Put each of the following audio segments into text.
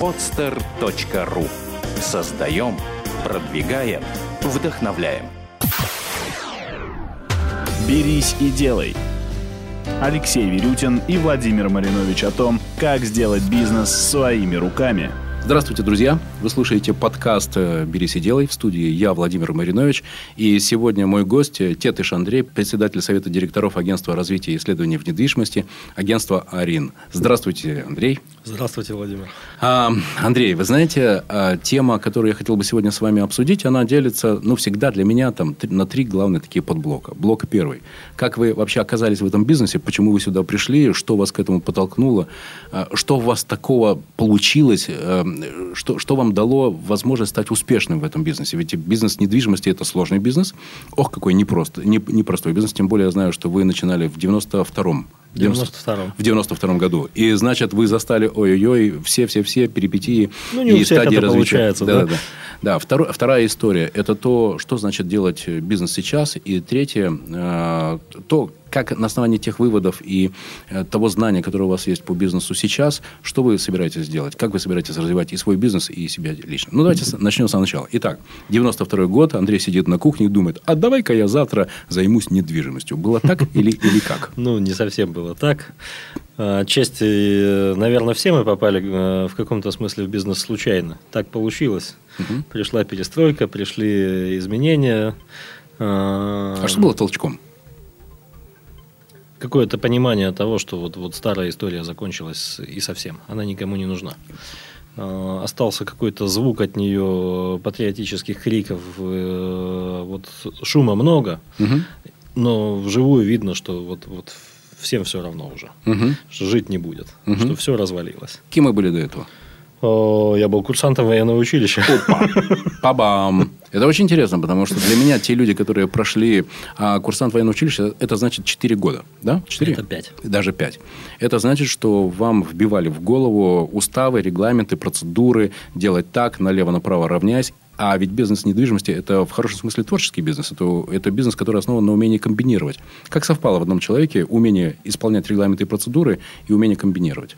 podster.ru Создаем, продвигаем, вдохновляем. «Берись и делай». Алексей Верютин и Владимир Маринович о том, как сделать бизнес своими руками – Здравствуйте, друзья! Вы слушаете подкаст э, «Берись и делай» в студии я, Владимир Маринович. И сегодня мой гость э, Тетыш Андрей, председатель Совета директоров Агентства развития и исследований в недвижимости, агентства «Арин». Здравствуйте, Андрей. Здравствуйте, Владимир. А, Андрей, вы знаете, а, тема, которую я хотел бы сегодня с вами обсудить, она делится, ну, всегда для меня там на три главные такие подблока. Блок первый. Как вы вообще оказались в этом бизнесе, почему вы сюда пришли, что вас к этому подтолкнуло, а, что у вас такого получилось, э, что, что вам дало возможность стать успешным в этом бизнесе? Ведь бизнес недвижимости – это сложный бизнес. Ох, какой непростой, не, непростой бизнес. Тем более я знаю, что вы начинали в 92-м в 92-м. В 92-м году. И, значит, вы застали, ой-ой-ой, все-все-все перипетии ну, не и стадии развития. Получается, да, да. да. Да, второ, вторая история – это то, что значит делать бизнес сейчас. И третье э, – то, как на основании тех выводов и э, того знания, которое у вас есть по бизнесу сейчас, что вы собираетесь делать? Как вы собираетесь развивать и свой бизнес, и себя лично? Ну, давайте начнем с самого начала. Итак, 92 год, Андрей сидит на кухне и думает, а давай-ка я завтра займусь недвижимостью. Было так или, или как? Ну, не совсем было так. Отчасти, э, наверное, все мы попали э, в каком-то смысле в бизнес случайно. Так получилось. Угу. Пришла перестройка, пришли изменения. А что было толчком? Какое-то понимание того, что вот, вот старая история закончилась и совсем. Она никому не нужна. Остался какой-то звук от нее патриотических криков. Э, вот шума много, угу. но вживую видно, что вот, вот всем все равно уже, угу. что жить не будет, угу. что все развалилось. Кем вы были до этого? Я был курсантом военного училища. Опа! Пабам! Это очень интересно, потому что для меня те люди, которые прошли а, курсант военного училища, это значит 4 года. Да? 4? Это 5. Даже 5. Это значит, что вам вбивали в голову уставы, регламенты, процедуры, делать так, налево-направо равняясь. А ведь бизнес недвижимости – это в хорошем смысле творческий бизнес. Это, это бизнес, который основан на умении комбинировать. Как совпало в одном человеке умение исполнять регламенты и процедуры и умение комбинировать?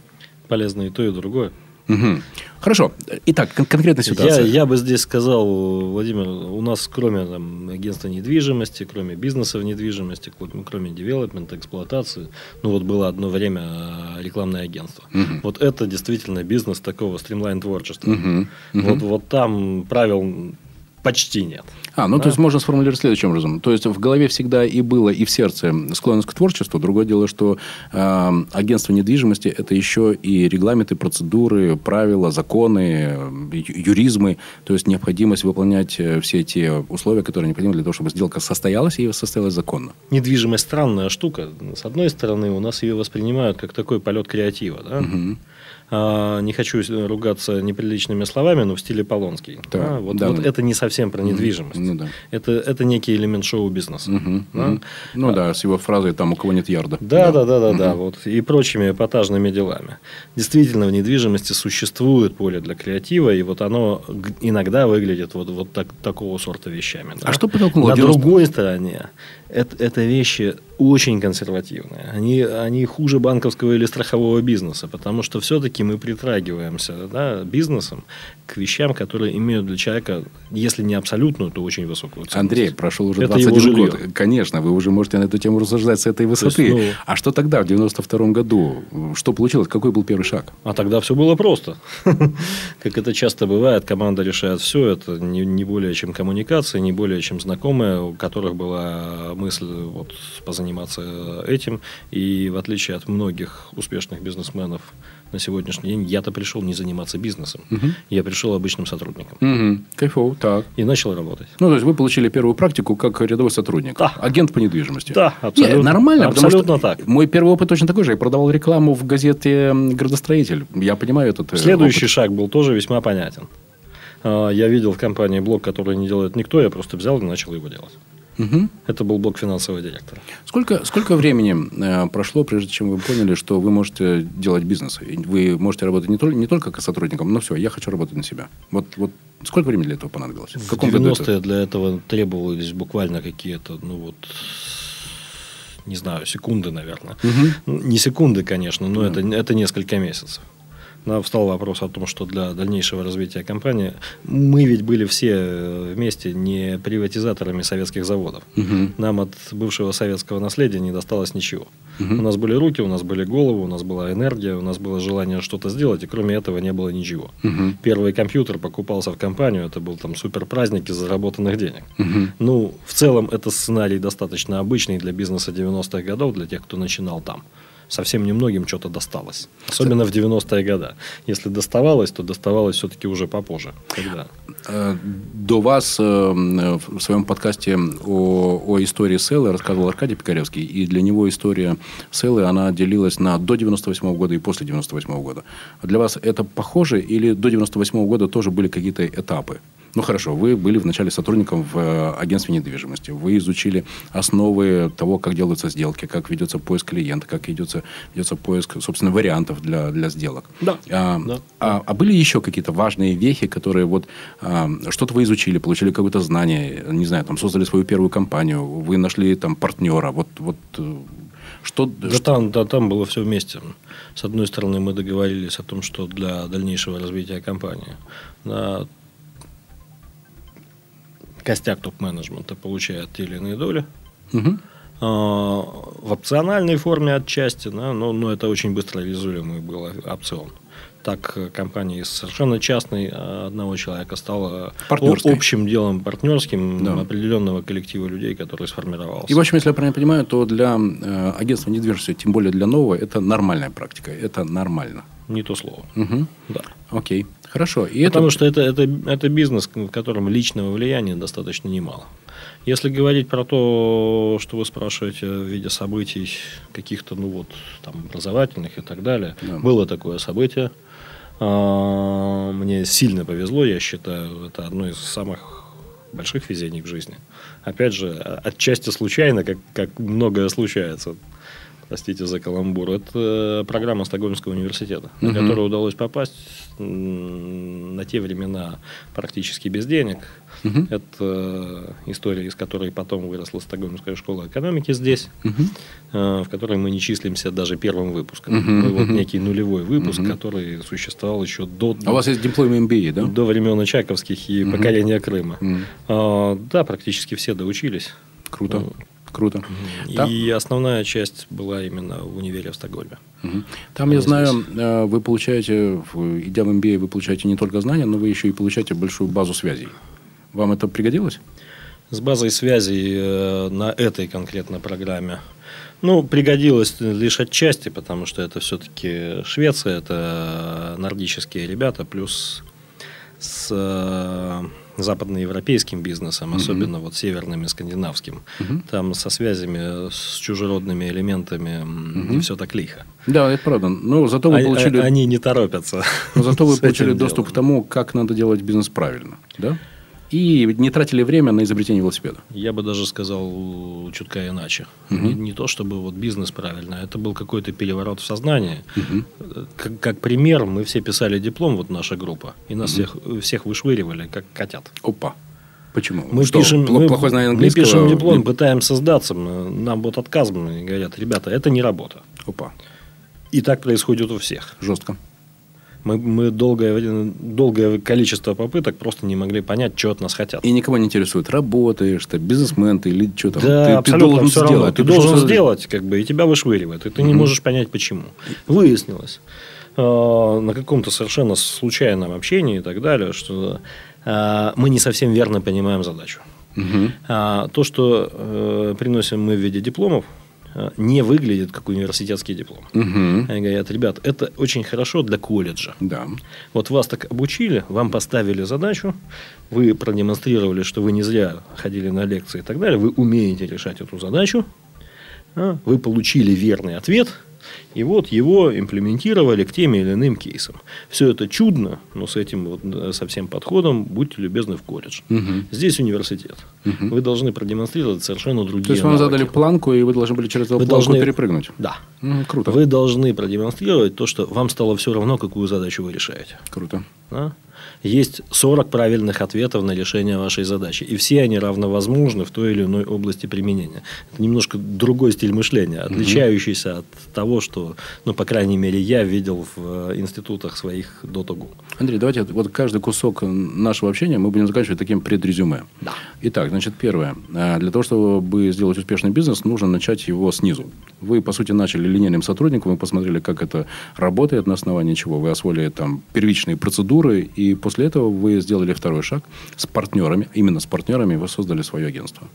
Полезно и то, и другое. Угу. Хорошо. Итак, кон- конкретная ситуация. Я, я бы здесь сказал, Владимир, у нас кроме там, агентства недвижимости, кроме бизнеса в недвижимости, кроме девелопмента, эксплуатации, ну вот было одно время э, рекламное агентство. Угу. Вот это действительно бизнес такого стримлайн творчества. Угу. Вот, вот там правил почти нет. А, ну да? то есть можно сформулировать следующим образом. То есть в голове всегда и было, и в сердце склонность к творчеству. Другое дело, что э, агентство недвижимости это еще и регламенты, процедуры, правила, законы, юризмы. То есть необходимость выполнять э, все те условия, которые необходимы для того, чтобы сделка состоялась и состоялась законно. Недвижимость странная штука. С одной стороны, у нас ее воспринимают как такой полет креатива. Да? Угу. А, не хочу ругаться неприличными словами, но в стиле Полонский. Да, а, вот, да, вот да. это не совсем про недвижимость. Ну, да. это, это некий элемент шоу-бизнеса. Угу, да? Угу. Ну а, да, с его фразой там у кого нет ярда. Да, да, да, да, угу. да, вот и прочими эпатажными делами. Действительно, в недвижимости существует поле для креатива, и вот оно иногда выглядит вот, вот так, такого сорта вещами. Да? А что подтолкнуло? На 90... другой стороне, это, это вещи очень консервативные. Они, они хуже банковского или страхового бизнеса, потому что все-таки мы притрагиваемся да, бизнесом к вещам, которые имеют для человека, если не абсолютную, то очень высокую ценность. Андрей, прошел уже 21 год. Конечно, вы уже можете на эту тему рассуждать с этой высоты. Есть, ну... А что тогда, в 92 году? Что получилось? Какой был первый шаг? А тогда все было просто. Как это часто бывает, команда решает все. Это не, не более чем коммуникация, не более чем знакомые, у которых была мысль вот, позаниматься этим. И в отличие от многих успешных бизнесменов, на сегодняшний день я-то пришел не заниматься бизнесом. Угу. Я пришел обычным сотрудником. Угу. Кайфово, так. И начал работать. Ну, то есть, вы получили первую практику как рядовой сотрудник. Да. Агент по недвижимости. Да, абсолютно. Не, нормально, абсолютно потому так. мой первый опыт точно такой же. Я продавал рекламу в газете «Градостроитель». Я понимаю этот э, Следующий опыт. шаг был тоже весьма понятен. А, я видел в компании блог, который не делает никто, я просто взял и начал его делать. Угу. Это был блок финансового директора. Сколько, сколько времени э, прошло, прежде чем вы поняли, что вы можете делать бизнес? Вы можете работать не только, не только как сотрудником, но все, я хочу работать на себя. Вот, вот сколько времени для этого понадобилось? В, в каком 90-е для этого требовались буквально какие-то, ну вот, не знаю, секунды, наверное. Угу. Не секунды, конечно, но да. это, это несколько месяцев. Да, встал вопрос о том, что для дальнейшего развития компании мы ведь были все э, вместе не приватизаторами советских заводов. Мгм. Нам от бывшего советского наследия не досталось ничего. Мгм. У нас были руки, у нас были головы, у нас была энергия, у нас было желание что-то сделать, и кроме этого не было ничего. Мгм. Первый компьютер покупался в компанию, это был там супер праздник из заработанных денег. Мгм. Ну, в целом, это сценарий достаточно обычный для бизнеса 90-х годов, для тех, кто начинал там. Совсем немногим что-то досталось. Особенно в 90-е годы. Если доставалось, то доставалось все-таки уже попозже. Когда? Э, До вас э, в своем подкасте о, о истории Селлы рассказывал Аркадий Пикаревский. И для него история Селлы, она делилась на до 98 года и после 98 года. А Для вас это похоже или до 98 года тоже были какие-то этапы? Ну, хорошо, вы были вначале сотрудником в э, агентстве недвижимости. Вы изучили основы того, как делаются сделки, как ведется поиск клиента, как ведется, ведется поиск, собственно, вариантов для, для сделок. Да. А, Да. а- а были еще какие-то важные вехи, которые вот а, что-то вы изучили, получили какое-то знание, не знаю, там создали свою первую компанию, вы нашли там партнера, вот, вот э, что, Да что- там, да, там было все вместе. С одной стороны, мы договорились о том, что для дальнейшего развития компании на костяк топ-менеджмента получает те или иные доли. А, в опциональной форме отчасти, да, но, но это очень быстро реализуемый был опцион. Так э, компания из совершенно частной а, одного человека стала общим делом партнерским Да. определенного коллектива людей, который сформировался. И, в общем, если я правильно понимаю, то для э, агентства недвижимости, тем более для нового, это нормальная практика, это нормально. Не то слово. Мгм. Да. Окей, хорошо. И Потому это... что это, это, это бизнес, в котором личного влияния достаточно немало. Если говорить про то, что вы спрашиваете в виде событий каких-то, ну вот, там, образовательных и так далее, Да. было такое событие. А, Мне сильно повезло, я считаю, это одно из самых больших везений в жизни. Опять же, отчасти случайно, как, как многое случается. Простите за каламбур. Это программа Стокгольмского университета, на Мгм. которую удалось попасть на те времена практически без денег. Мгм. Это история, из которой потом выросла Стокгольмская школа экономики здесь, э, в которой мы не числимся даже первым выпуском. Мы вот некий нулевой выпуск, Мгм. который существовал еще до, А у вас есть диплом MBA, да? до времен Очаковских и поколения Крыма. М. А, да, практически все доучились. Круто, Круто. Там- И основная часть была именно в универе в Стокгольме. Мгм. Там, я Они знаю, здесь. э, вы получаете, идя в MBA, вы получаете не только знания, но вы еще и получаете большую базу связей. Вам это пригодилось? С базой связей э, на этой конкретной программе. Ну, пригодилось лишь отчасти, потому что это все-таки Швеция, это нордические ребята, плюс с э, западноевропейским бизнесом, особенно вот северным и скандинавским. Там со связями с чужеродными элементами м, не все так лихо. Да, это правда. Но зато вы А- получили, Они не торопятся. но зато вы получили доступ делом. к тому, как надо делать бизнес правильно. Да? И не тратили время на изобретение велосипеда. Я бы даже сказал чутка иначе. Не, не то, чтобы вот бизнес правильно, это был какой-то переворот в сознании. Как, как пример, мы все писали диплом, вот наша группа, и нас всех, всех вышвыривали, как котят. Опа. Почему? Мы Что, пишем, мы, плохое знание мы пишем диплом, Не- пытаемся сдаться, нам вот и говорят, ребята, это не работа. Опа. И так происходит у всех. Жестко. Мы, мы долгое, долгое количество попыток просто не могли понять, что от нас хотят. И никого не интересует, работаешь ты, бизнесмен ты или что там. Да, ты, ты абсолютно должен всё сделать. равно. Ты, пришел должен сюда- сделать, как бы, и тебя вышвыривает, и ты не можешь понять, почему. Выяснилось э, на каком-то совершенно случайном общении и так далее, что э, мы не совсем верно понимаем задачу. Мгм. А то, что э, приносим мы в виде дипломов, не выглядит как университетский диплом. Мгм. Они говорят, ребят, это очень хорошо для колледжа. Да. Вот вас так обучили, вам поставили задачу, вы продемонстрировали, что вы не зря ходили на лекции и так далее, вы умеете решать эту задачу, а, вы получили верный ответ, и вот его имплементировали к тем или иным кейсам. Все это чудно, но с этим вот, э, со всем подходом будьте любезны в колледж. Мгм. Здесь университет. Вы должны продемонстрировать совершенно другие То есть вам навыки. задали планку, и вы должны были через эту Вы планку должны- перепрыгнуть. Да. М, Круто. Вы должны продемонстрировать то, что вам стало все равно, какую задачу вы решаете. Круто. Да? Есть 40 правильных ответов на решение вашей задачи. И все они равновозможны в той или иной области применения. Это немножко другой стиль мышления, отличающийся от того, что, ну, по крайней мере, я видел в э, институтах своих до того. Андрей, давайте вот каждый кусок нашего общения мы будем заканчивать таким предрезюме. Да. Итак, значит, первое. А, для того, чтобы сделать успешный бизнес, нужно начать его снизу. Вы, по сути, начали линейным сотрудником, вы посмотрели, как это работает, на основании чего вы освоили там первичные процедуры, и после этого вы сделали второй шаг с партнерами, именно с партнерами вы создали свое агентство.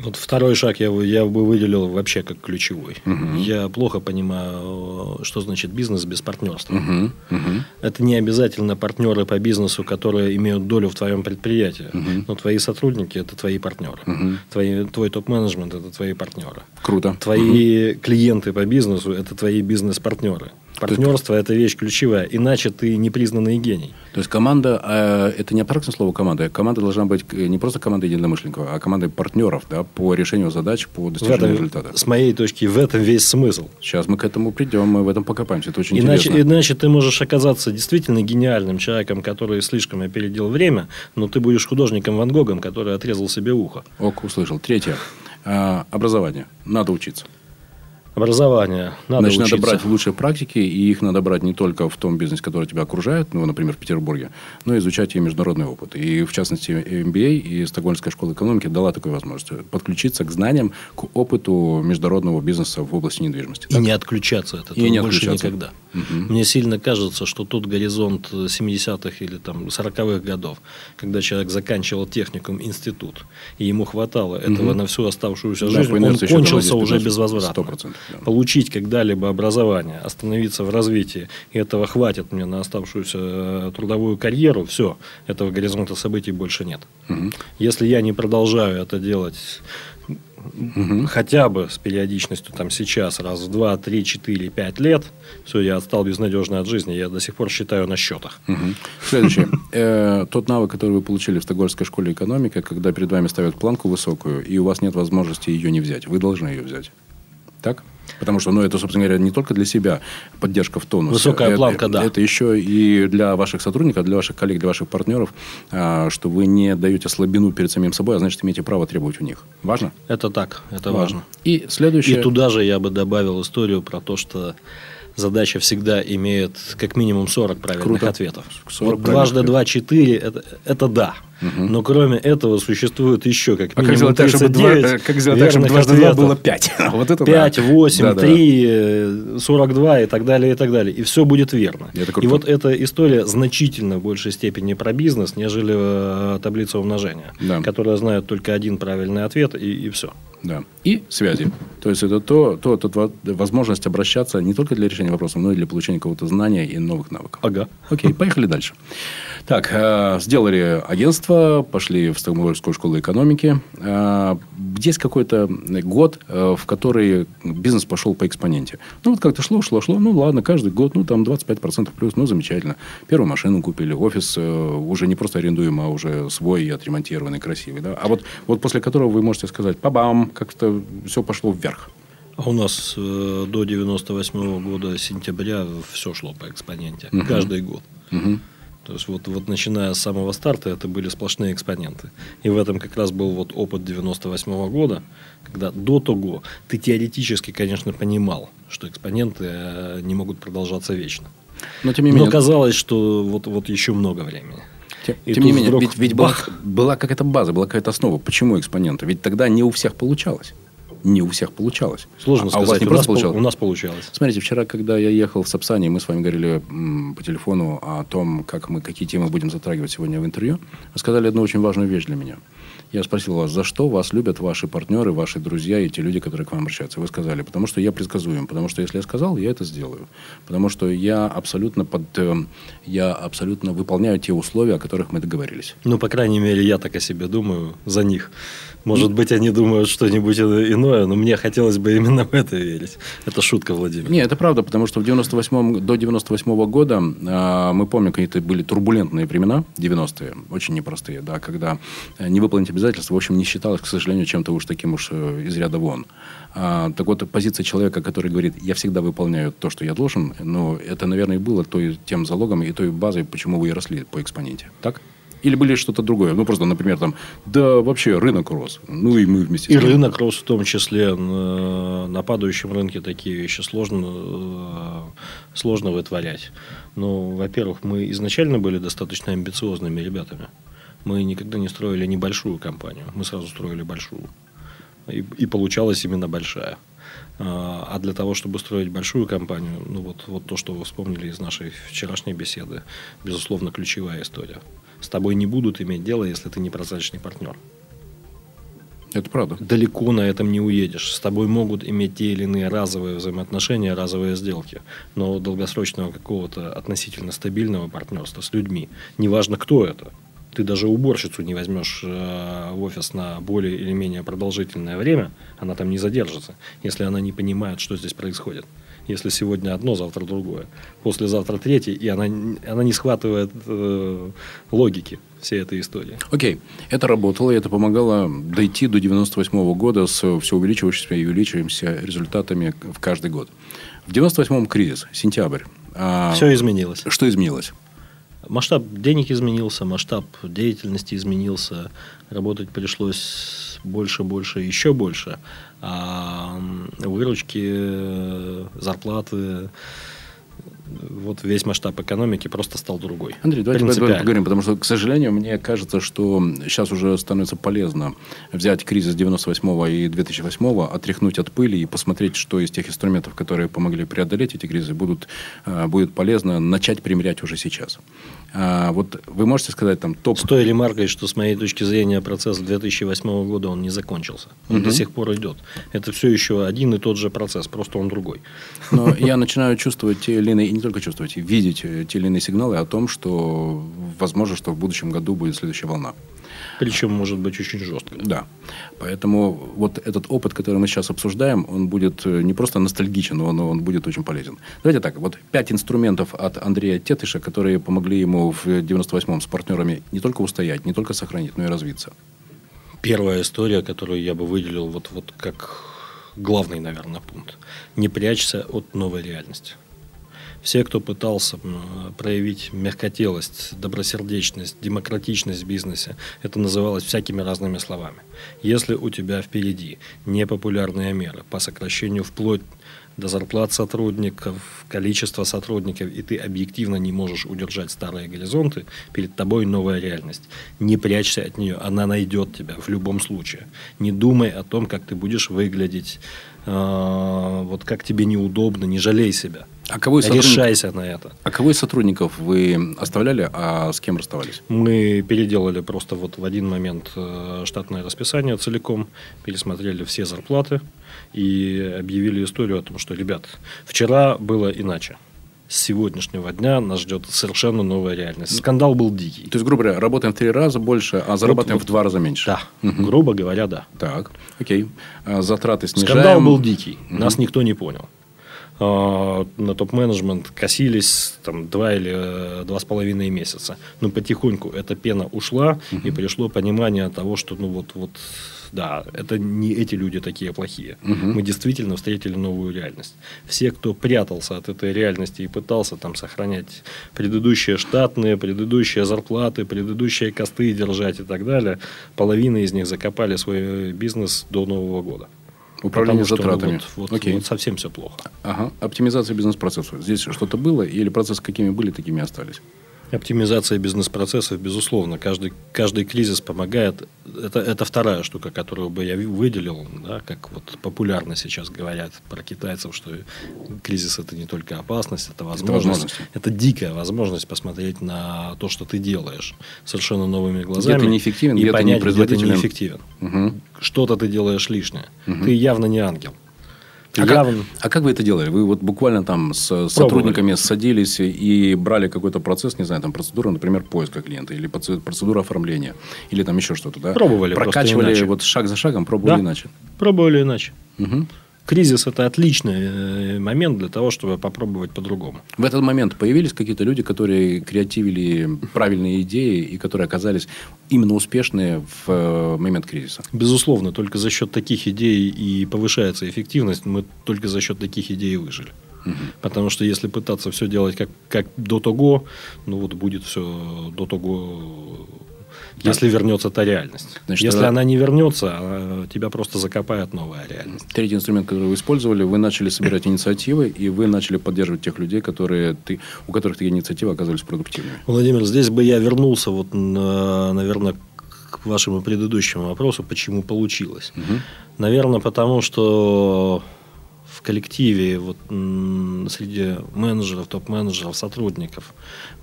Вот второй шаг я, я бы выделил вообще как ключевой. Угу. Я плохо понимаю, что значит бизнес без партнерства. Угу. Угу. Это не обязательно партнеры по бизнесу, которые имеют долю в твоем предприятии. Угу. Но твои сотрудники это твои партнеры. Угу. Твои, твой топ-менеджмент это твои партнеры. Круто. Твои угу. клиенты по бизнесу это твои бизнес-партнеры. Партнерство – это вещь ключевая, иначе ты непризнанный гений. То есть, команда э, – это не абстрактное слово «команда». Команда должна быть не просто командой единомышленников, а командой партнеров да, по решению задач, по достижению этом, результата. С моей точки, в этом весь смысл. Сейчас мы к этому придем, мы в этом покопаемся. Это очень иначе, интересно. Иначе ты можешь оказаться действительно гениальным человеком, который слишком опередил время, но ты будешь художником Ван Гогом, который отрезал себе ухо. Ок, услышал. Третье. Э, образование. Надо учиться образование. Надо Значит, учиться. надо брать лучшие практики, и их надо брать не только в том бизнесе, который тебя окружает, ну, например, в Петербурге, но и изучать и международный опыт. И, в частности, MBA и Стокгольмская школа экономики дала такую возможность подключиться к знаниям, к опыту международного бизнеса в области недвижимости. И так? не отключаться от этого и не больше отключаться. никогда. Угу. Мне сильно кажется, что тот горизонт 70-х или там 40-х годов, когда человек заканчивал техникум, институт, и ему хватало угу. этого на всю оставшуюся да, жизнь, он кончился уже безвозвратно. 100%, да. Получить когда-либо образование, остановиться в развитии, и этого хватит мне на оставшуюся э, трудовую карьеру, все, этого горизонта событий больше нет. Угу. Если я не продолжаю это делать угу. хотя бы с периодичностью там сейчас раз в 2, 3, 4, 5 лет, все, я отстал безнадежно от жизни, я до сих пор считаю на счетах. Угу. Следующее. Э, тот навык, который вы получили в Стокгольмской школе экономики, когда перед вами ставят планку высокую, и у вас нет возможности ее не взять, вы должны ее взять. Так? Потому что, ну, это, собственно говоря, не только для себя поддержка в тонусе. Высокая это, планка, да. Это еще и для ваших сотрудников, для ваших коллег, для ваших партнеров, а, что вы не даете слабину перед самим собой, а значит, имеете право требовать у них. Важно? Это так, это важно. важно. И следующее... И туда же я бы добавил историю про то, что задача всегда имеет как минимум 40 правильных Круто. ответов. 40 вот дважды два четыре это, это да. Угу. Но кроме этого существует еще как минимум а как сделать 39 так, чтобы, два, как сделать так, чтобы дважды два было 5? вот это 5, да. 8, да, 3, да. 42 и так далее, и так далее. И все будет верно. И вот эта история значительно в большей степени про бизнес, нежели э, таблица умножения, да. которая знает только один правильный ответ, и, и все. Да. И связи. То есть, это то, то, то, возможность обращаться не только для решения вопросов, но и для получения какого-то знания и новых навыков. Ага. Окей, поехали дальше. Так, э, сделали агентство, пошли в Стокгольмскую школу экономики. Э, есть какой-то год, э, в который бизнес пошел по экспоненте. Ну, вот как-то шло, шло, шло. Ну, ладно, каждый год, ну, там 25% плюс, ну, замечательно. Первую машину купили, офис уже не просто арендуем, а уже свой и отремонтированный, красивый. Да? А вот, вот после которого вы можете сказать, пабам, как-то все пошло вверх. А у нас э, до 98 -го года сентября все шло по экспоненте. Угу. Каждый год. Угу. То есть, вот, вот начиная с самого старта, это были сплошные экспоненты. И в этом как раз был вот опыт 98 -го года, когда до того ты теоретически, конечно, понимал, что экспоненты э, не могут продолжаться вечно. Но, тем не менее... Но казалось, что вот, вот еще много времени. Тем, и тем не менее, ведь, ведь была, была какая-то база, была какая-то основа. Почему экспоненты? Ведь тогда не у всех получалось не у всех получалось. Сложно а сказать. у вас не у просто получалось? У нас получалось. Смотрите, вчера, когда я ехал в Сапсане, мы с вами говорили по телефону о том, как мы, какие темы будем затрагивать сегодня в интервью, сказали одну очень важную вещь для меня – я спросил вас, за что вас любят ваши партнеры, ваши друзья и те люди, которые к вам обращаются. Вы сказали, потому что я предсказуем, потому что если я сказал, я это сделаю. Потому что я абсолютно, под, э, я абсолютно выполняю те условия, о которых мы договорились. Ну, по крайней мере, я так о себе думаю за них. Может быть, они думают что-нибудь иное, но мне хотелось бы именно в это верить. Это шутка, Владимир. Не, это правда, потому что в 98 до 98 -го года э, мы помним, какие-то были турбулентные времена, 90-е, очень непростые, да, когда не выполните обязательств, в общем, не считалось, к сожалению, чем-то уж таким уж э, из ряда вон. А, так вот, позиция человека, который говорит, я всегда выполняю то, что я должен, но это, наверное, и было той, тем залогом и той базой, почему вы и росли по экспоненте. Так? Или были что-то другое? Ну, просто, например, там, да вообще рынок рос. Ну, и мы вместе И рынок рос в том числе. На, на падающем рынке такие вещи сложно, э, сложно вытворять. Ну, во-первых, мы изначально были достаточно амбициозными ребятами. Мы никогда не строили небольшую компанию. Мы сразу строили большую. И, и получалась именно большая. А а для того, чтобы строить большую компанию, ну вот, вот то, что вы вспомнили из нашей вчерашней беседы, безусловно, ключевая история. С тобой не будут иметь дело, если ты не прозрачный партнер. Это правда. Далеко на этом не уедешь. С тобой могут иметь те или иные разовые взаимоотношения, разовые сделки. Но долгосрочного какого-то относительно стабильного партнерства с людьми, неважно кто это, ты даже уборщицу не возьмешь э, в офис на более или менее продолжительное время, она там не задержится, если она не понимает, что здесь происходит. Если сегодня одно, завтра другое, послезавтра третье, и она, она не схватывает э, логики всей этой истории. Окей, это работало, и это помогало дойти до 98 года с все увеличивающимися и увеличивающимися результатами в каждый год. В 98-м кризис, сентябрь. А, Все изменилось. Что изменилось? Масштаб денег изменился, масштаб деятельности изменился, работать пришлось больше, больше, еще больше. А выручки, э, зарплаты, вот весь масштаб экономики просто стал другой. Андрей, давайте об этом поговорим, потому что, к сожалению, мне кажется, что сейчас уже становится полезно взять кризис 98 и 2008, отряхнуть от пыли и посмотреть, что из тех инструментов, которые помогли преодолеть эти кризисы, будут, э, будет полезно начать примерять уже сейчас. А, вот вы можете сказать там топ... С той ремаркой, что с моей точки зрения процесс 2008 года он не закончился. Он до сих пор идет. Это все еще один и тот же процесс, просто он другой. Но я начинаю чувствовать те или иные, и не только чувствовать, видеть э, те или иные сигналы о том, что возможно, что в будущем году будет следующая волна. Причем может быть очень жестко. Да. Поэтому вот этот опыт, который мы сейчас обсуждаем, он будет э, не просто ностальгичен, он, он будет очень полезен. Давайте так. Вот пять инструментов от Андрея Тетыша, которые помогли ему в 98-м с партнерами не только устоять, не только сохранить, но и развиться. Первая история, которую я бы выделил вот, вот как главный, наверное, пункт. Не прячься от новой реальности. Все, кто пытался проявить мягкотелость, добросердечность, демократичность в бизнесе, это называлось всякими разными словами. Если у тебя впереди непопулярные меры по сокращению вплоть до зарплат сотрудников, количества сотрудников, и ты объективно не можешь удержать старые горизонты, перед тобой новая реальность. Не прячься от нее, она найдет тебя в любом случае. Не думай о том, как ты будешь выглядеть, вот как тебе неудобно, не жалей себя. А кого из Решайся на это. а кого из сотрудников вы оставляли, а с кем расставались? Мы переделали просто вот в один момент э, штатное расписание целиком, пересмотрели все зарплаты и объявили историю о том, что, ребят, вчера было иначе. С сегодняшнего дня нас ждет совершенно новая реальность. Скандал был дикий. То есть, грубо говоря, работаем в три раза больше, а зарабатываем вот. в два раза меньше. Да, грубо говоря, да. Так, окей. А Затраты снижаем. Скандал был дикий, нас никто не понял. А, На топ-менеджмент косились там два или э, два с половиной месяца. Но потихоньку эта пена ушла, и пришло понимание того, что ну вот, вот да, это не эти люди такие плохие. Мы действительно встретили новую реальность. Все, кто прятался от этой реальности и пытался там сохранять предыдущие штатные, предыдущие зарплаты, предыдущие косты держать и так далее, половина из них закопали свой бизнес до Нового года. Управление Потому что, ну, затратами. вот, вот- Окей. вот совсем все плохо. Ага. Оптимизация бизнес-процесса. Здесь что-то было или процессы какими были, такими остались? Оптимизация бизнес-процессов, безусловно, каждый, каждый кризис помогает. Это, это вторая штука, которую бы я выделил, да, как вот популярно сейчас говорят про китайцев, что кризис это не только опасность, это возможность. возможности. Это, дикая возможность посмотреть на то, что ты делаешь, совершенно новыми глазами. ты неэффективен, и где ты понять, где ты непроизводителен. неэффективен. Мгм. Что-то ты делаешь лишнее. Ты явно не ангел. А как, а как вы это делали? Вы вот буквально там с сотрудниками садились и брали какой-то процесс, не знаю, там процедуру, например, поиска клиента, или процедуру оформления, или там еще что-то, да? Пробовали Прокачивали вот шаг за шагом, пробовали Да. иначе. Пробовали иначе. Мгм. Кризис – это отличный э, момент для того, чтобы попробовать по-другому. В этот момент появились какие-то люди, которые креативили правильные идеи и которые оказались именно успешные в э, момент кризиса? Безусловно, только за счет таких идей и повышается эффективность. Мы только за счет таких идей выжили. Угу. Потому что если пытаться все делать как, как до того, ну вот будет все до того если вернется та реальность. Значит, Если тогда... она не вернется, тебя просто закопает новая реальность. Третий инструмент, который вы использовали, вы начали собирать инициативы, и вы начали поддерживать тех людей, которые ты, у которых такие инициативы оказались продуктивными. Владимир, здесь бы я вернулся, вот, наверное, к вашему предыдущему вопросу, почему получилось. Угу. Наверное, потому что коллективе, вот, среди менеджеров, топ-менеджеров, сотрудников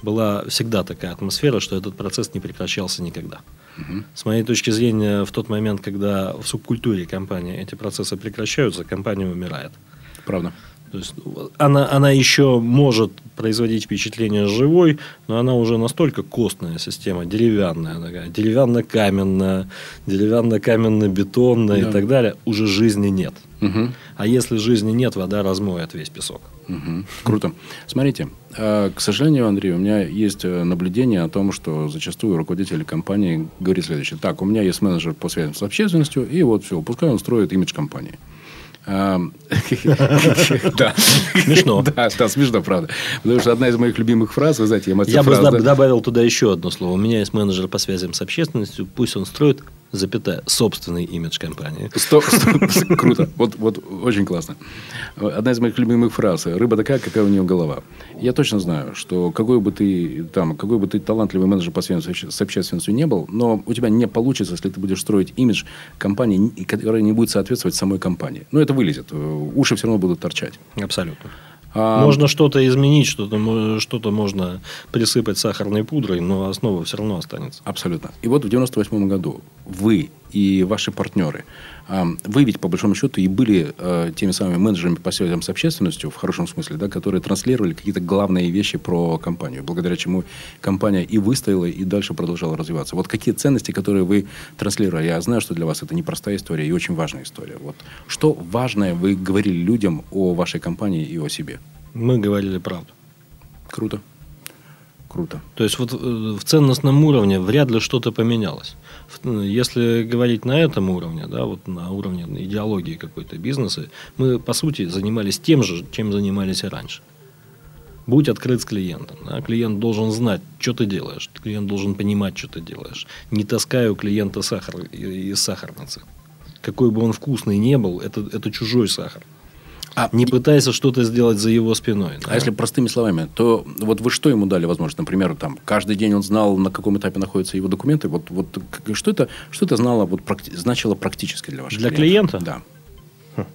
была всегда такая атмосфера, что этот процесс не прекращался никогда. Угу. С моей точки зрения, в тот момент, когда в субкультуре компании эти процессы прекращаются, компания умирает. Правда. То есть она, она еще может производить впечатление живой, но она уже настолько костная система, деревянная такая, деревянно-каменная, деревянно-каменно-бетонная да. и так далее, уже жизни нет. Угу. А если жизни нет, вода размоет весь песок. Угу. Круто. Смотрите, э, к сожалению, Андрей, у меня есть э, наблюдение о том, что зачастую руководители компании говорит следующее. Так, у меня есть менеджер по связям с общественностью, и вот все, пускай он строит имидж компании. Да. Смешно. Да, да, смешно, правда. Потому что одна из моих любимых фраз, вы знаете, я бы добавил туда еще одно слово. У меня есть менеджер по связям с общественностью, пусть он строит запятая, собственный имидж компании. Сто, сто, круто. Вот, вот очень классно. Одна из моих любимых фраз. Рыба такая, какая у нее голова. Я точно знаю, что какой бы ты, там, какой бы ты талантливый менеджер по связям с общественностью не был, но у тебя не получится, если ты будешь строить имидж компании, которая не будет соответствовать самой компании. Ну, это вылезет. Уши все равно будут торчать. Абсолютно. А... Можно что-то изменить, что-то, что-то можно присыпать сахарной пудрой, но основа все равно останется. Абсолютно. И вот в 98 году вы и ваши партнеры, вы ведь, по большому счету, и были э, теми самыми менеджерами по связям с общественностью, в хорошем смысле, да, которые транслировали какие-то главные вещи про компанию, благодаря чему компания и выстояла, и дальше продолжала развиваться. Вот какие ценности, которые вы транслировали? Я знаю, что для вас это непростая история и очень важная история. Вот что важное вы говорили людям о вашей компании и о себе? Мы говорили правду. Круто. Круто. То есть вот э, в ценностном уровне вряд ли что-то поменялось. Если говорить на этом уровне, да, вот на уровне идеологии какой-то бизнеса, мы по сути занимались тем же, чем занимались и раньше. Будь открыт с клиентом. Да? Клиент должен знать, что ты делаешь. Клиент должен понимать, что ты делаешь. Не таскай у клиента сахар из сахарницы. Какой бы он вкусный не был, это, это чужой сахар. А, не пытайся что-то сделать за его спиной. Да? А если простыми словами, то вот вы что ему дали возможность? Например, там, каждый день он знал, на каком этапе находятся его документы. Вот, вот что, это, что это знало, вот, практи- значило практически для вашего Для клиента? Да. Хм.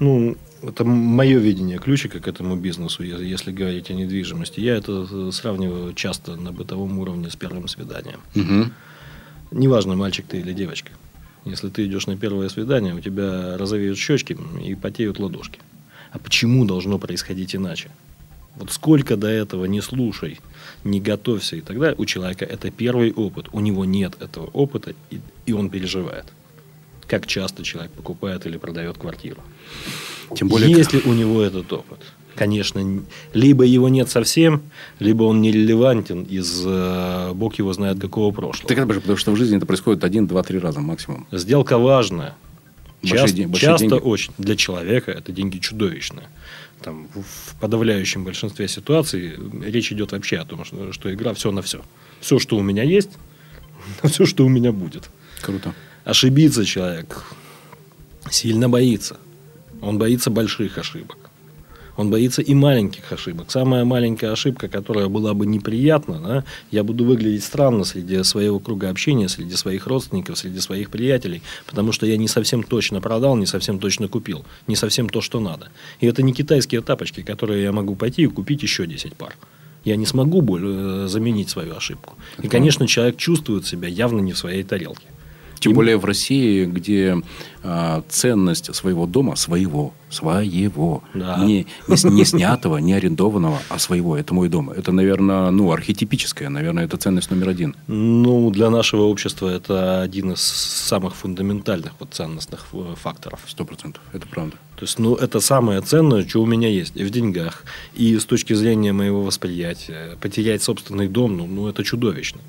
Ну, это мое видение ключика к этому бизнесу, если говорить о недвижимости. Я это э, сравниваю часто на бытовом уровне с первым свиданием. Угу. Неважно, мальчик ты или девочка. Если ты идешь на первое свидание, у тебя розовеют щечки и потеют ладошки. А почему должно происходить иначе? Вот сколько до этого не слушай, не готовься и так далее, у человека это первый опыт. У него нет этого опыта, и, и он переживает. Как часто человек покупает или продает квартиру. Тем более, если у него этот опыт конечно, либо его нет совсем, либо он нерелевантен из э, бог его знает какого прошлого. Так это же потому, что в жизни это происходит один, два, три раза максимум. Сделка важная. Часто, большие часто деньги. очень. Для человека это деньги чудовищные. Там, в подавляющем большинстве ситуаций речь идет вообще о том, что, что игра все на все. Все, что у меня есть, все, что у меня будет. Круто. Ошибиться человек сильно боится. Он боится больших ошибок. Он боится и маленьких ошибок. Самая маленькая ошибка, которая была бы неприятна, да, я буду выглядеть странно среди своего круга общения, среди своих родственников, среди своих приятелей, потому что я не совсем точно продал, не совсем точно купил, не совсем то, что надо. И это не китайские тапочки, которые я могу пойти и купить еще 10 пар. Я не смогу более заменить свою ошибку. И, конечно, человек чувствует себя явно не в своей тарелке. Тем более в России, где а, ценность своего дома, своего, своего, Да. не, не, не снятого, не арендованного, а своего, это мой дом. Это, наверное, ну, архетипическое, наверное, это ценность номер один. Ну, для нашего общества это один из самых фундаментальных вот ценностных э, факторов. Сто процентов, это правда. То есть, ну, это самое ценное, что у меня есть и в деньгах, и с точки зрения моего восприятия. Потерять собственный дом, ну, ну это чудовищно.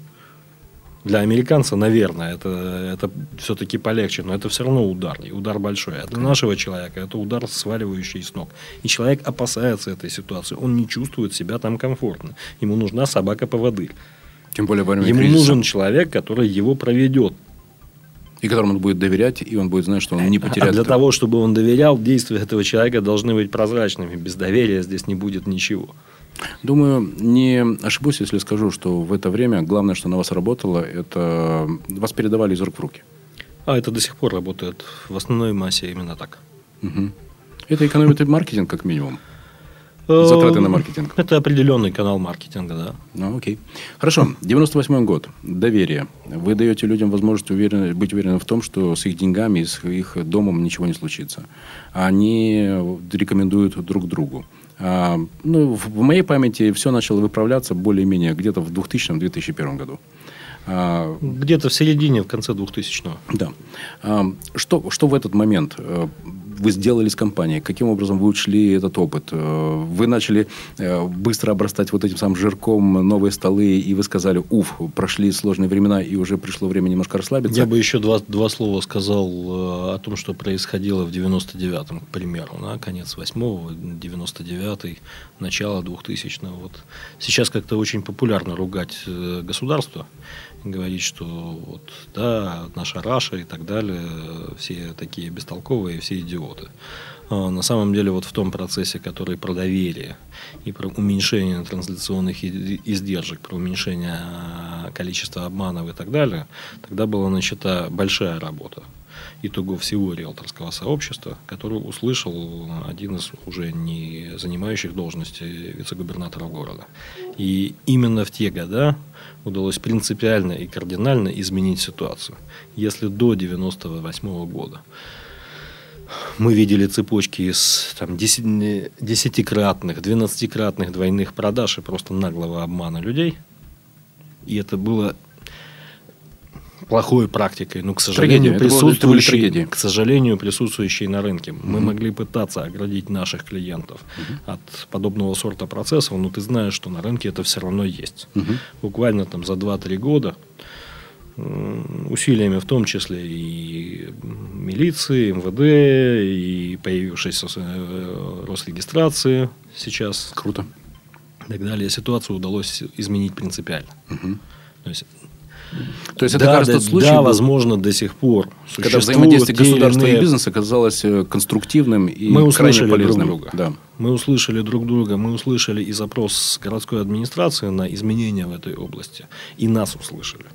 Для американца, наверное, это, это все-таки полегче, но это все равно удар, и удар большой. А для нашего человека это удар, сваливающий с ног. И человек опасается этой ситуации, он не чувствует себя там комфортно. Ему нужна собака-поводырь. Тем более во время Ему кризиса. нужен человек, который его проведет. И которому он будет доверять, и он будет знать, что он не А потеряет. для это. того, чтобы он доверял, действия этого человека должны быть прозрачными. Без доверия здесь не будет ничего. Думаю, не ошибусь, если скажу, что в это время главное, что на вас работало, это вас передавали из рук в руки. А это до сих пор работает в основной массе именно так. Мгм. Это экономит и маркетинг, как минимум. Затраты на маркетинг. Это определенный канал маркетинга, да. Ну, окей. Хорошо. 98 год. Доверие. Вы даете людям возможность уверен- быть уверенным в том, что с их деньгами и с их домом ничего не случится. Они рекомендуют друг другу. А, ну, в в моей памяти все начало выправляться более-менее где-то в 2000-2001 году. А, Где-то в середине, в конце 2000-го. да. А, Что, что в этот момент э, вы сделали с компанией? Каким образом вы учли этот опыт? Э, Вы начали э, быстро обрастать вот этим самым жирком новые столы, и вы сказали, уф, прошли сложные времена, и уже пришло время немножко расслабиться. Я бы еще два, два слова сказал э, о том, что происходило в 99-м, к примеру. Да? Конец 8-го, 99-й, начало 2000-го. Вот. Сейчас как-то очень популярно ругать государство. Говорить, что вот, да, наша Раша и так далее, все такие бестолковые, все идиоты. А На самом деле, вот в том процессе, который про доверие и про уменьшение трансляционных издержек, про уменьшение а, количества обманов и так далее, тогда была начата большая работа итогов всего риэлторского сообщества, который услышал один из уже не занимающих должности вице-губернатора города. И именно в те года удалось принципиально и кардинально изменить ситуацию. Если до 98 года мы видели цепочки из там, деси- десятикратных, двенадцатикратных двойных продаж и просто наглого обмана людей. И это было плохой практикой, но, к сожалению, Трагедия. Присутствующей, к сожалению, присутствующей на рынке. Мы могли пытаться оградить наших клиентов от подобного сорта процессов, но ты знаешь, что на рынке это все равно есть. Мгм. Буквально там за 2-3 года усилиями в том числе и милиции, МВД, и появившейся э, Росрегистрации сейчас Круто. и так далее, ситуацию удалось изменить принципиально. Мгм. То есть, То есть, это да, как раз да, тот случай, да, был, возможно, до сих пор когда взаимодействие государства и иные- бизнеса казалось э, конструктивным и Мы крайне услышали друг полезным. друга. Да. Мы услышали друг друга, мы услышали и запрос городской администрации на изменения в этой области, и нас услышали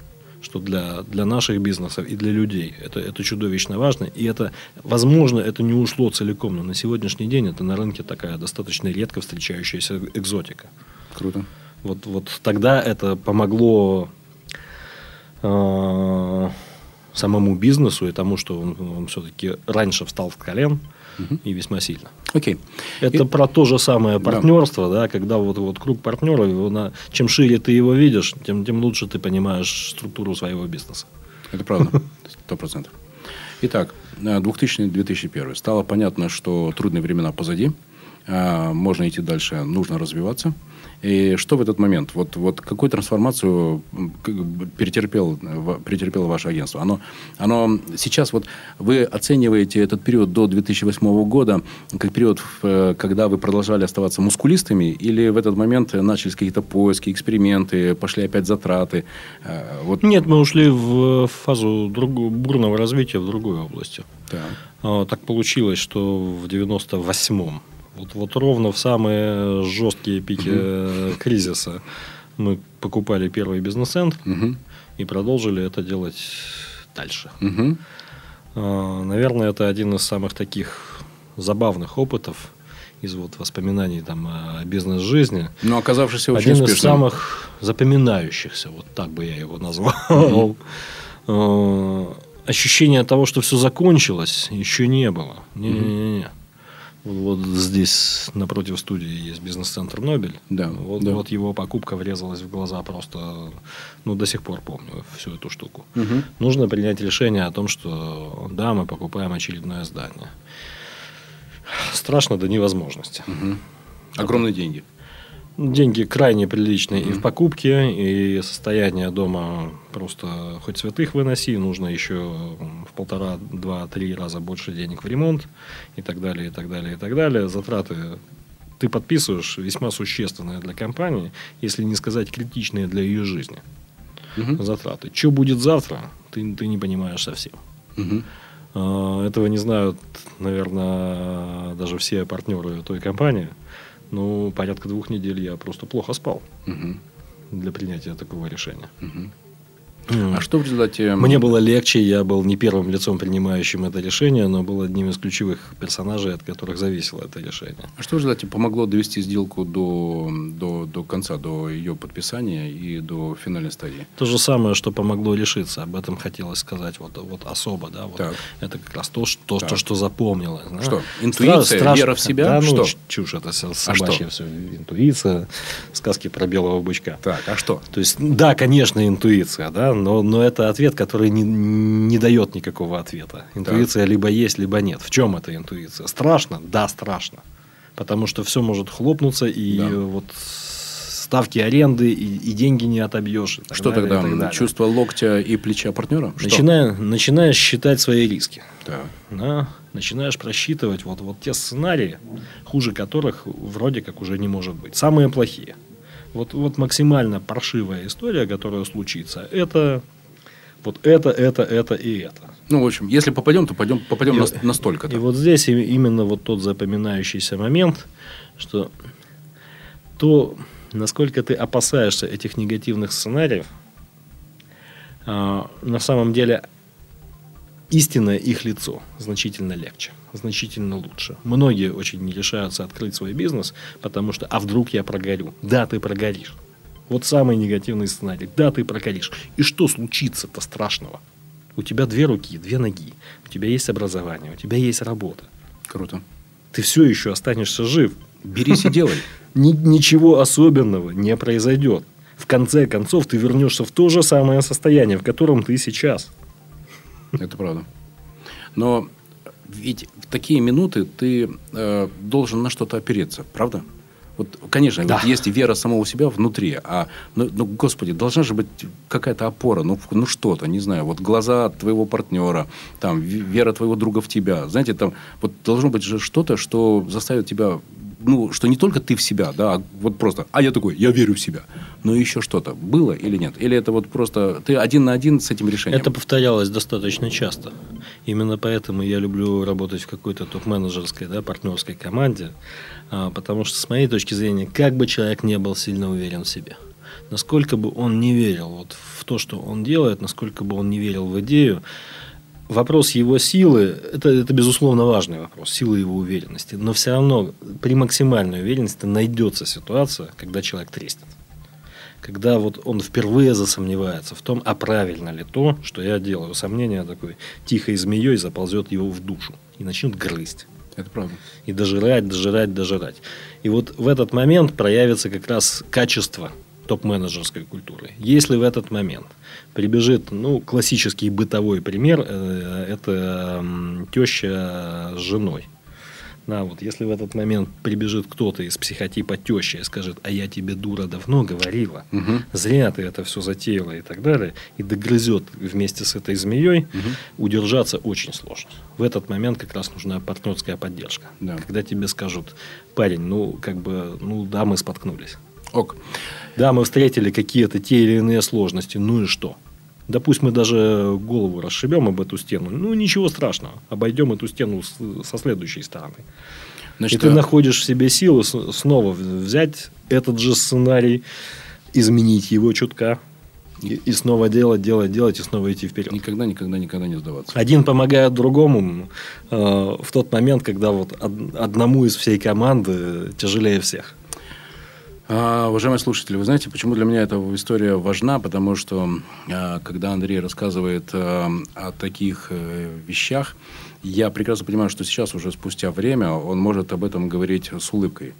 что для, для наших бизнесов и для людей это, это чудовищно важно. И это, возможно, это не ушло целиком, но на сегодняшний день это на рынке такая достаточно редко встречающаяся экзотика. Круто. Вот, вот тогда это помогло самому бизнесу и тому, что он, он все-таки раньше встал в колен и весьма сильно. Окей. Это И- про то же самое партнерство, да, когда вот, вот круг партнеров, его на- чем шире ты его видишь, тем, тем лучше ты понимаешь структуру своего бизнеса. Это правда. Сто процентов. Итак, э, 2000-2001. Стало понятно, что трудные времена позади. а, Можно идти дальше, нужно развиваться. И что в этот момент? Вот, вот какую трансформацию претерпел, ва- претерпело ваше агентство? Оно, оно сейчас, вот вы оцениваете этот период до 2008 года как период, когда вы продолжали оставаться мускулистами, или в этот момент начались какие-то поиски, эксперименты, пошли опять затраты? Э, Вот, Нет, мы ушли в фазу другу- бурного развития в другой области. да. А, Так получилось, что в 98-м, вот, вот ровно в самые жесткие пики э, кризиса, мы покупали первый бизнес-центр Мгм. и продолжили это делать дальше. А, Наверное, это один из самых таких забавных опытов из вот воспоминаний там, о бизнес-жизни. Но оказавшийся очень Один из успешным. самых запоминающихся, вот так бы я его назвал. А, ощущения того, что все закончилось, еще не было. Не-не-не. Вот здесь напротив студии есть бизнес-центр Нобель. Да, Вот, да. вот его покупка врезалась в глаза просто, ну, до сих пор помню всю эту штуку. Мгм. Нужно принять решение о том, что да, мы покупаем очередное здание. Страшно до невозможности. Огромные деньги. Деньги крайне приличные и в покупке, и состояние дома просто хоть святых выноси, нужно еще в полтора, два, три раза больше денег в ремонт и так далее, и так далее, и так далее. Затраты ты подписываешь весьма существенные для компании, если не сказать критичные для ее жизни. Мгм. Затраты. Что будет завтра, ты, ты не понимаешь совсем. А, Этого не знают, наверное, даже все партнеры той компании. Ну, порядка двух недель я просто плохо спал Мгм. для принятия такого решения. Мгм. М. А что в результате... Мне было легче, я был не первым лицом, принимающим это решение, но был одним из ключевых персонажей, от которых зависело это решение. А что в результате помогло довести сделку до, до, до конца, до ее подписания и до финальной стадии? То же самое, что помогло решиться, об этом хотелось сказать вот, вот особо, да, вот Так. это как раз то, что, Так. то, что запомнилось. да. Что, интуиция, вера в себя? Да, ну, Что? чушь это что? собачья все, интуиция, сказки про белого бычка. Так, а что? То есть, да, конечно, интуиция, да, но, но это ответ, который не, не дает никакого ответа. Интуиция либо есть, либо нет. В чем эта интуиция? Страшно? Да, страшно. Потому что все может хлопнуться, и Да. вот ставки аренды, и, и деньги не отобьешь. и так Что далее, и тогда? так далее. Чувство локтя и плеча партнера? Что? Начиная- начинаешь считать свои риски. Так. Да, начинаешь просчитывать вот, вот те сценарии, хуже которых вроде как уже не может быть. Самые плохие. Вот, вот максимально паршивая история, которая случится, это вот это, это, это и это. Ну, в общем, если попадем, то пойдем, попадем И- на, на столько-то. И вот здесь именно вот тот запоминающийся момент, что то, насколько ты опасаешься этих негативных сценариев, а, на самом деле истинное их лицо значительно легче, значительно лучше. Многие очень не решаются открыть свой бизнес, потому что, а вдруг я прогорю? Да, ты прогоришь. Вот самый негативный сценарий. Да, ты прогоришь. И что случится-то страшного? У тебя две руки, две ноги. У тебя есть образование, у тебя есть работа. Круто. Ты все еще останешься жив. Берись и делай. Ни- ничего особенного не произойдет. В конце концов, ты вернешься в то же самое состояние, в котором ты сейчас. Это правда. Но ведь в такие минуты ты э, должен на что-то опереться, правда? Вот, конечно, Да. вот есть вера самого себя внутри, а, ну, ну, господи, должна же быть какая-то опора, ну, ну, что-то, не знаю, вот глаза твоего партнера, там, вера твоего друга в тебя, знаете, там, вот должно быть же что-то, что заставит тебя, ну, что не только ты в себя, да, а вот просто, а я такой, я верю в себя, но еще что-то было или нет? Или это вот просто ты один на один с этим решением? Это повторялось достаточно часто. Именно поэтому я люблю работать в какой-то топ-менеджерской, да, партнерской команде, а, потому что, с моей точки зрения, как бы человек не был сильно уверен в себе, насколько бы он не верил вот в то, что он делает, насколько бы он не верил в идею, вопрос его силы это, это безусловно важный вопрос, силы его уверенности. Но все равно при максимальной уверенности найдется ситуация, когда человек треснет. Когда вот он впервые засомневается в том, а правильно ли то, что я делаю. Сомнение такой тихой змеей заползет его в душу и начнет грызть. Это правда. И дожирать, дожирать, дожирать. И вот в этот момент проявится как раз качество топ-менеджерской культуры. Если в этот момент прибежит, ну, классический бытовой пример, э, это теща с женой. Да, вот если в этот момент прибежит кто-то из психотипа теща и скажет, а я тебе, дура, давно говорила, Мгм. зря ты это все затеяла и так далее, и догрызет вместе с этой змеей, удержаться очень сложно. В этот момент как раз нужна партнерская поддержка. Да. Когда тебе скажут, парень, ну, как бы, ну, да, мы споткнулись. Ок. Да, мы встретили какие-то те или иные сложности, ну и что? Да пусть мы даже голову расшибем об эту стену. Ну, ничего страшного. Обойдем эту стену с- со следующей стороны. Значит, и ты а- находишь в себе силы снова взять этот же сценарий, изменить его чутка, и, и снова делать, делать, делать, и снова идти вперед. Никогда, никогда, никогда не сдаваться. Один помогает другому э, в тот момент, когда вот од- одному из всей команды тяжелее всех. А, уважаемые слушатели, вы знаете, почему для меня эта история важна? Потому что, а, когда Андрей рассказывает а, о таких а, вещах, я прекрасно понимаю, что сейчас, уже спустя время, он может об этом говорить с улыбкой.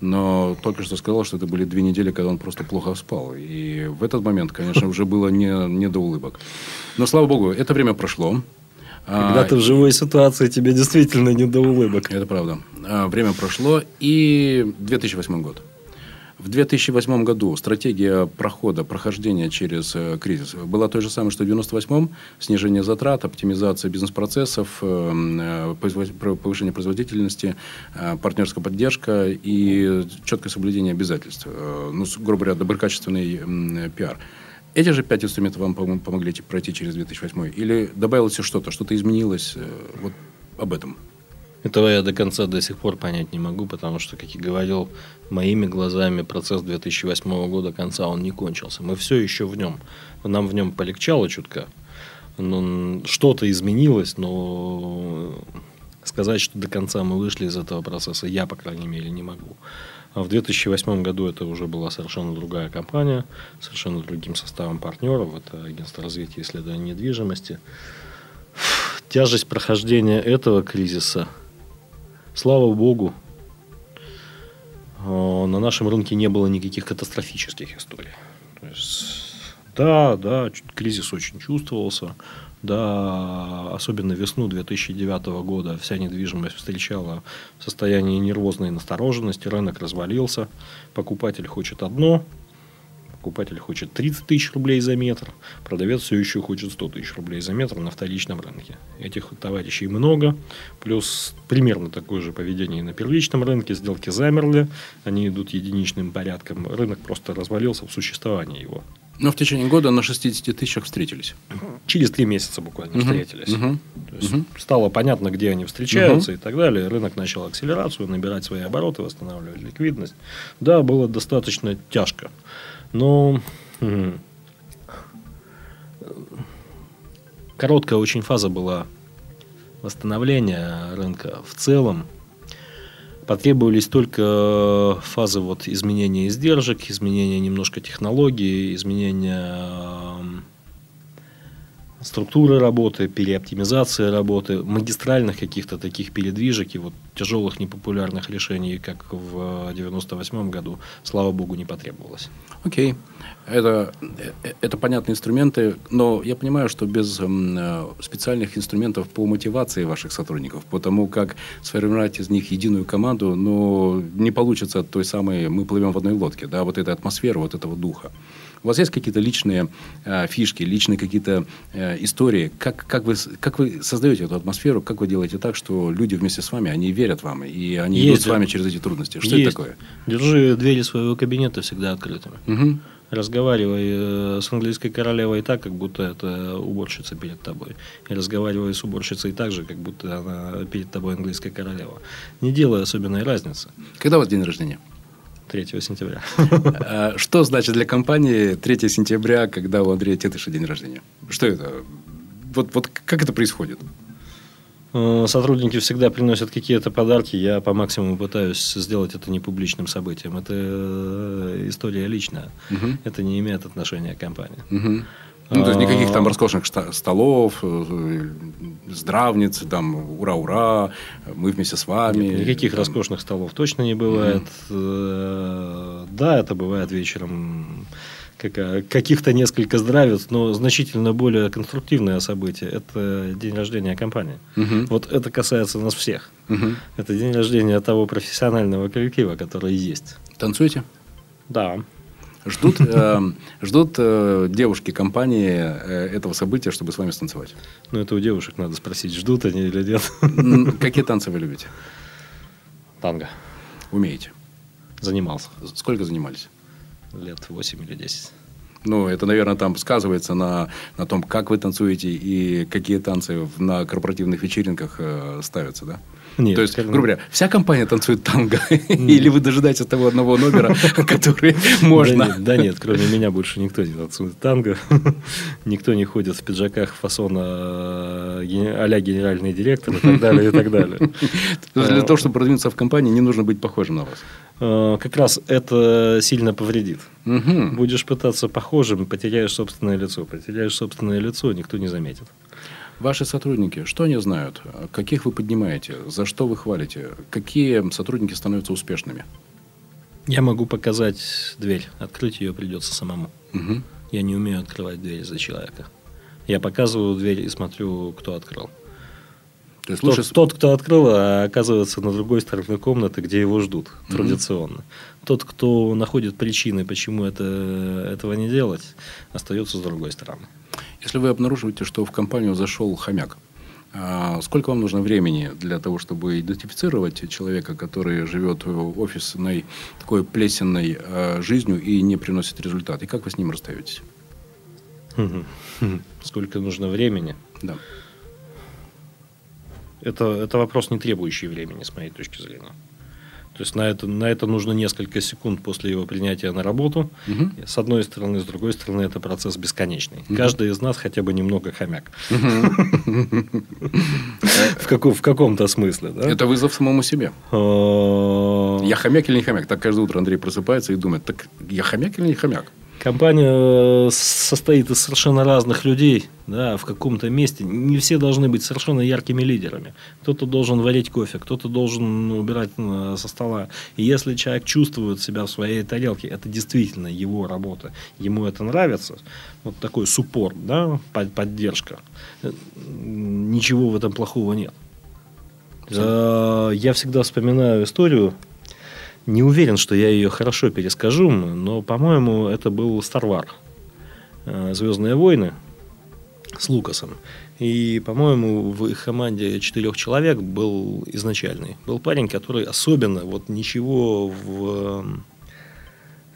Но только что сказал, что это были две недели, когда он просто плохо спал. И в этот момент, конечно, уже было не, не до улыбок. Но, слава богу, это время прошло. Когда а, ты в живой ситуации, тебе действительно не до улыбок. Это правда. Время прошло, и 2008 год. В 2008 году стратегия прохода, прохождения через э, кризис была той же самой, что в 1998 снижение затрат, оптимизация бизнес-процессов, э, э, повышение производительности, партнерская поддержка и четкое соблюдение обязательств. Ну, грубо говоря, доброкачественный пиар. Эти же пять инструментов вам помогли пройти через 2008? Или добавилось что-то, что-то изменилось? Вот об этом. Этого я до конца до сих пор понять не могу, потому что, как я говорил, моими глазами процесс 2008 года конца он не кончился. Мы все еще в нем. Нам в нем полегчало чутка. Но что-то изменилось, но сказать, что до конца мы вышли из этого процесса, я, по крайней мере, не могу. А в 2008 году это уже была совершенно другая компания, совершенно другим составом партнеров. Это агентство развития и исследования недвижимости. Тяжесть прохождения этого кризиса – Слава богу, э, на нашем рынке не было никаких катастрофических историй. То есть, да, да, кризис очень чувствовался. Да, особенно весну 2009 года вся недвижимость встречала в состоянии нервозной настороженности, рынок развалился, покупатель хочет одно, покупатель хочет 30 тысяч рублей за метр, продавец все еще хочет 100 тысяч рублей за метр на вторичном рынке. Этих товарищей много, плюс примерно такое же поведение и на первичном рынке, сделки замерли, они идут единичным порядком, рынок просто развалился в существовании его. Но в течение года на 60 тысячах встретились. Через три месяца буквально uh-huh. встретились. Uh-huh. То есть uh-huh. стало понятно, где они встречаются uh-huh. и так далее. Рынок начал акселерацию, набирать свои обороты, восстанавливать ликвидность. Да, было достаточно тяжко. Но короткая очень фаза была восстановления рынка в целом. Потребовались только фазы вот изменения издержек, изменения немножко технологии, изменения структуры работы, переоптимизации работы, магистральных каких-то таких передвижек и вот тяжелых непопулярных решений, как в 98 году, слава богу, не потребовалось. Окей. Okay. Это, это понятные инструменты, но я понимаю, что без э, специальных инструментов по мотивации ваших сотрудников, по тому, как сформировать из них единую команду, но не получится той самой «мы плывем в одной лодке», да, вот этой атмосферы, вот этого духа. У вас есть какие-то личные э, фишки, личные какие-то э, истории? Как, как, вы, как вы создаете эту атмосферу? Как вы делаете так, что люди вместе с вами, они верят вам, и они есть, идут с вами через эти трудности? Что есть. это такое? Держи двери своего кабинета всегда открытыми. Угу. Разговаривай э, с английской королевой так, как будто это уборщица перед тобой. И разговаривай с уборщицей так же, как будто она перед тобой английская королева. Не делай особенной разницы. Когда у вас день рождения? 3 сентября. А что значит для компании 3 сентября, когда у Андрея Тетыша день рождения? Что это? Вот, вот как это происходит? Э, сотрудники всегда приносят какие-то подарки. Я по максимуму пытаюсь сделать это не публичным событием. Это э, история личная. Угу. Это не имеет отношения к компании. Угу. Ну, то есть никаких там роскошных столов, э, здравниц, там ура-ура, мы вместе с вами. Нет, никаких там... роскошных столов точно не бывает. Mm-hmm. Да, это бывает вечером каких-то несколько здравиц, но значительно более конструктивное событие – это день рождения компании. Угу. Вот это касается нас всех. Угу. Это день рождения того профессионального коллектива, который есть. Танцуете? Да. Ждут, э, ждут э, девушки компании э, этого события, чтобы с вами станцевать? Ну, это у девушек надо спросить, ждут они или нет. Какие танцы вы любите? Танго. Умеете? Занимался. Сколько занимались? Лет 8 или 10. Ну, это, наверное, там сказывается на, на том, как вы танцуете и какие танцы на корпоративных вечеринках э, ставятся, да? Нет, То есть, грубо говоря, вся компания танцует танго? Или вы дожидаетесь того одного номера, который можно? Да нет, кроме меня больше никто не танцует танго. Никто не ходит в пиджаках фасона а-ля генеральный директор и так далее, и так далее. Для того, чтобы продвинуться в компании, не нужно быть похожим на вас. А, как раз это сильно повредит. Будешь пытаться похожим, потеряешь собственное лицо. Потеряешь собственное лицо, никто не заметит. Ваши сотрудники, что они знают? Каких вы поднимаете? За что вы хвалите? Какие сотрудники становятся успешными? Я могу показать дверь. Открыть ее придется самому. Угу. Я не умею открывать дверь за человека. Я показываю дверь и смотрю, кто открыл. То есть тот, лучше... тот, кто открыл, а оказывается на другой стороне комнаты, где его ждут mm традиционно. Тот, кто находит причины, почему это, этого не делать, остается с другой стороны. Если вы обнаруживаете, что в компанию зашел хомяк, а сколько вам нужно времени для того, чтобы идентифицировать человека, который живет офисной такой плесенной а, жизнью и не приносит результат? И как вы с ним расстаетесь? Сколько нужно времени? Да. Это, это вопрос, не требующий времени, с моей точки зрения. То есть на это, на это нужно несколько секунд после его принятия на работу. Угу. С одной стороны, с другой стороны, это процесс бесконечный. Угу. Каждый из нас хотя бы немного хомяк. В каком-то смысле. Это вызов самому себе. А, я хомяк или не хомяк? Так каждое утро Андрей просыпается и думает, так я хомяк или не хомяк? Компания э, состоит из совершенно разных людей да, в каком-то месте. Не все должны быть совершенно яркими лидерами. Кто-то должен варить кофе, кто-то должен убирать э, со стола. И если человек чувствует себя в своей тарелке, это действительно его работа, ему это нравится, вот такой суппорт, да, поддержка, э, ничего в этом плохого нет. Я всегда вспоминаю историю не уверен, что я ее хорошо перескажу, но, по-моему, это был Старвар. Э, Звездные войны с Лукасом. И, по-моему, в их команде четырех человек был изначальный. Был парень, который особенно вот ничего в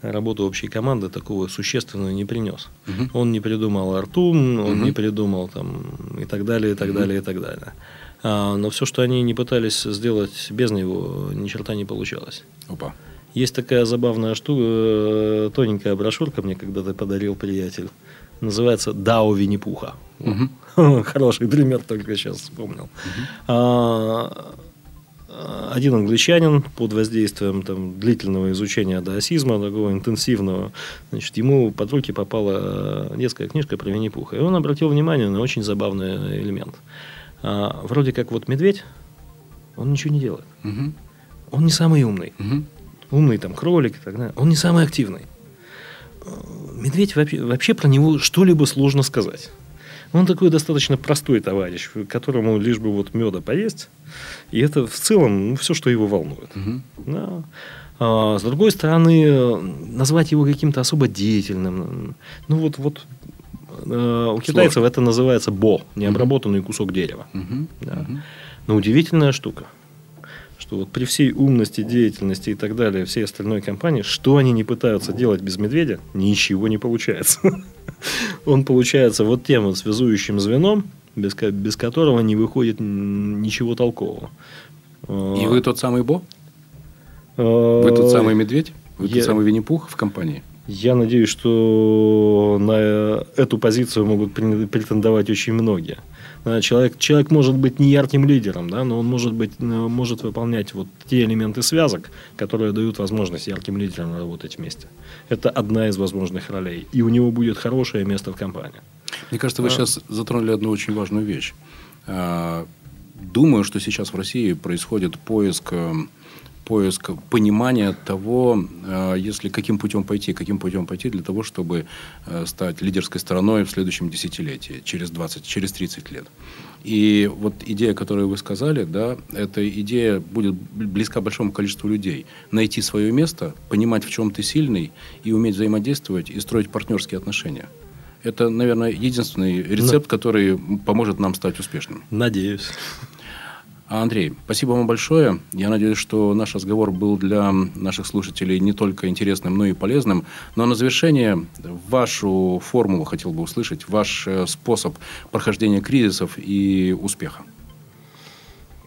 э, работу общей команды такого существенного не принес. Угу. Он не придумал артун, он угу. не придумал там и так далее, и так угу. далее, и так далее. А, но все, что они не пытались сделать без него, ни черта не получалось. Опа. Есть такая забавная штука, э, тоненькая брошюрка мне когда-то подарил приятель. Называется «Дао Винни-Пуха». Угу. Хороший пример, только сейчас вспомнил. Угу. один англичанин под воздействием там, длительного изучения даосизма, такого интенсивного, значит, ему под руки попала детская книжка про Винни-Пуха. И он обратил внимание на очень забавный элемент – а, вроде как вот медведь, он ничего не делает. Угу. Он не самый умный. Угу. Умный там кролик и так далее. Он не самый активный. Медведь вообще, вообще про него что-либо сложно сказать. Он такой достаточно простой товарищ, которому лишь бы вот меда поесть. И это в целом ну, все, что его волнует. Угу. Да. А, с другой стороны, назвать его каким-то особо деятельным. Ну вот, вот Э, у китайцев Сложно. это называется бо, необработанный угу. кусок дерева. Угу. Да. Угу. Но удивительная штука, что вот при всей умности, деятельности и так далее всей остальной компании, что они не пытаются делать без медведя, ничего не получается. Он получается вот тем вот связующим звеном, без, без которого не выходит ничего толкового. И вы тот самый Бо? Вы тот самый медведь? Вы тот самый Винни-Пух в компании? Я надеюсь, что на эту позицию могут претендовать очень многие. Человек, человек может быть не ярким лидером, да, но он может, быть, э, может выполнять вот те элементы связок, которые дают возможность ярким лидерам работать вместе. Это одна из возможных ролей. И у него будет хорошее место в компании. Мне кажется, вы а... сейчас затронули одну очень важную вещь. А, думаю, что сейчас в России происходит поиск эм, поиск понимания того, э, если каким путем пойти, каким путем пойти для того, чтобы э, стать лидерской стороной в следующем десятилетии, через 20, через 30 лет. И вот идея, которую вы сказали, да, эта идея будет близка большому количеству людей. Найти свое место, понимать, в чем ты сильный, и уметь взаимодействовать, и строить партнерские отношения. Это, наверное, единственный рецепт, Но... который поможет нам стать успешным. Надеюсь. Андрей, спасибо вам большое. Я надеюсь, что наш разговор был для наших слушателей не только интересным, но и полезным. Но на завершение вашу формулу хотел бы услышать, ваш э, способ прохождения кризисов и успеха.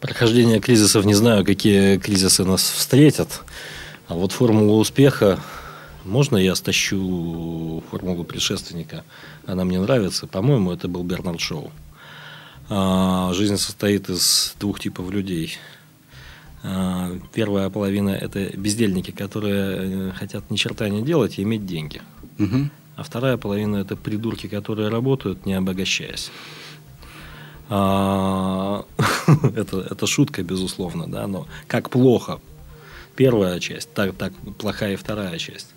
прохождения кризисов не знаю, какие кризисы нас встретят. А вот формула успеха, можно я стащу формулу предшественника? Она мне нравится. По-моему, это был Бернард Шоу. А, жизнь состоит из двух типов людей. А, первая половина – это бездельники, которые э, хотят ни черта не делать и иметь деньги. Угу. А вторая половина – это придурки, которые работают, не обогащаясь. А, это, это шутка, безусловно, да, но как плохо первая часть, так, так плохая и вторая часть.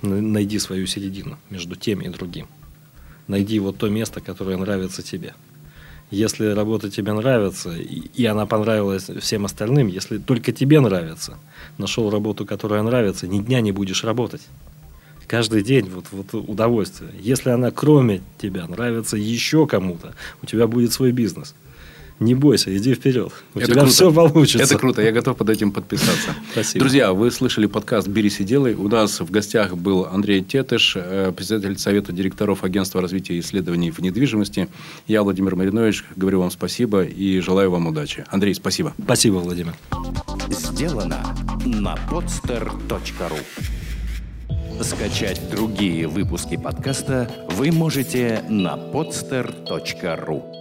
Найди свою середину между тем и другим. Найди вот то место, которое нравится тебе. Если работа тебе нравится, и, она понравилась всем остальным, если только тебе нравится, нашел работу, которая нравится, ни дня не будешь работать каждый день вот, вот удовольствие. Если она кроме тебя нравится еще кому-то, у тебя будет свой бизнес. Не бойся, иди вперед. У это тебя круто. все получится. Это круто, я готов под этим подписаться. Спасибо. Друзья, вы слышали подкаст «Берись и делай». У нас в гостях был Андрей Тетыш, э, председатель Совета директоров Агентства развития и исследований в недвижимости. Я, Владимир Маринович, говорю вам спасибо и желаю вам удачи. Андрей, спасибо. Спасибо, Владимир. Сделано на podster.ru Скачать другие выпуски подкаста вы можете на podster.ru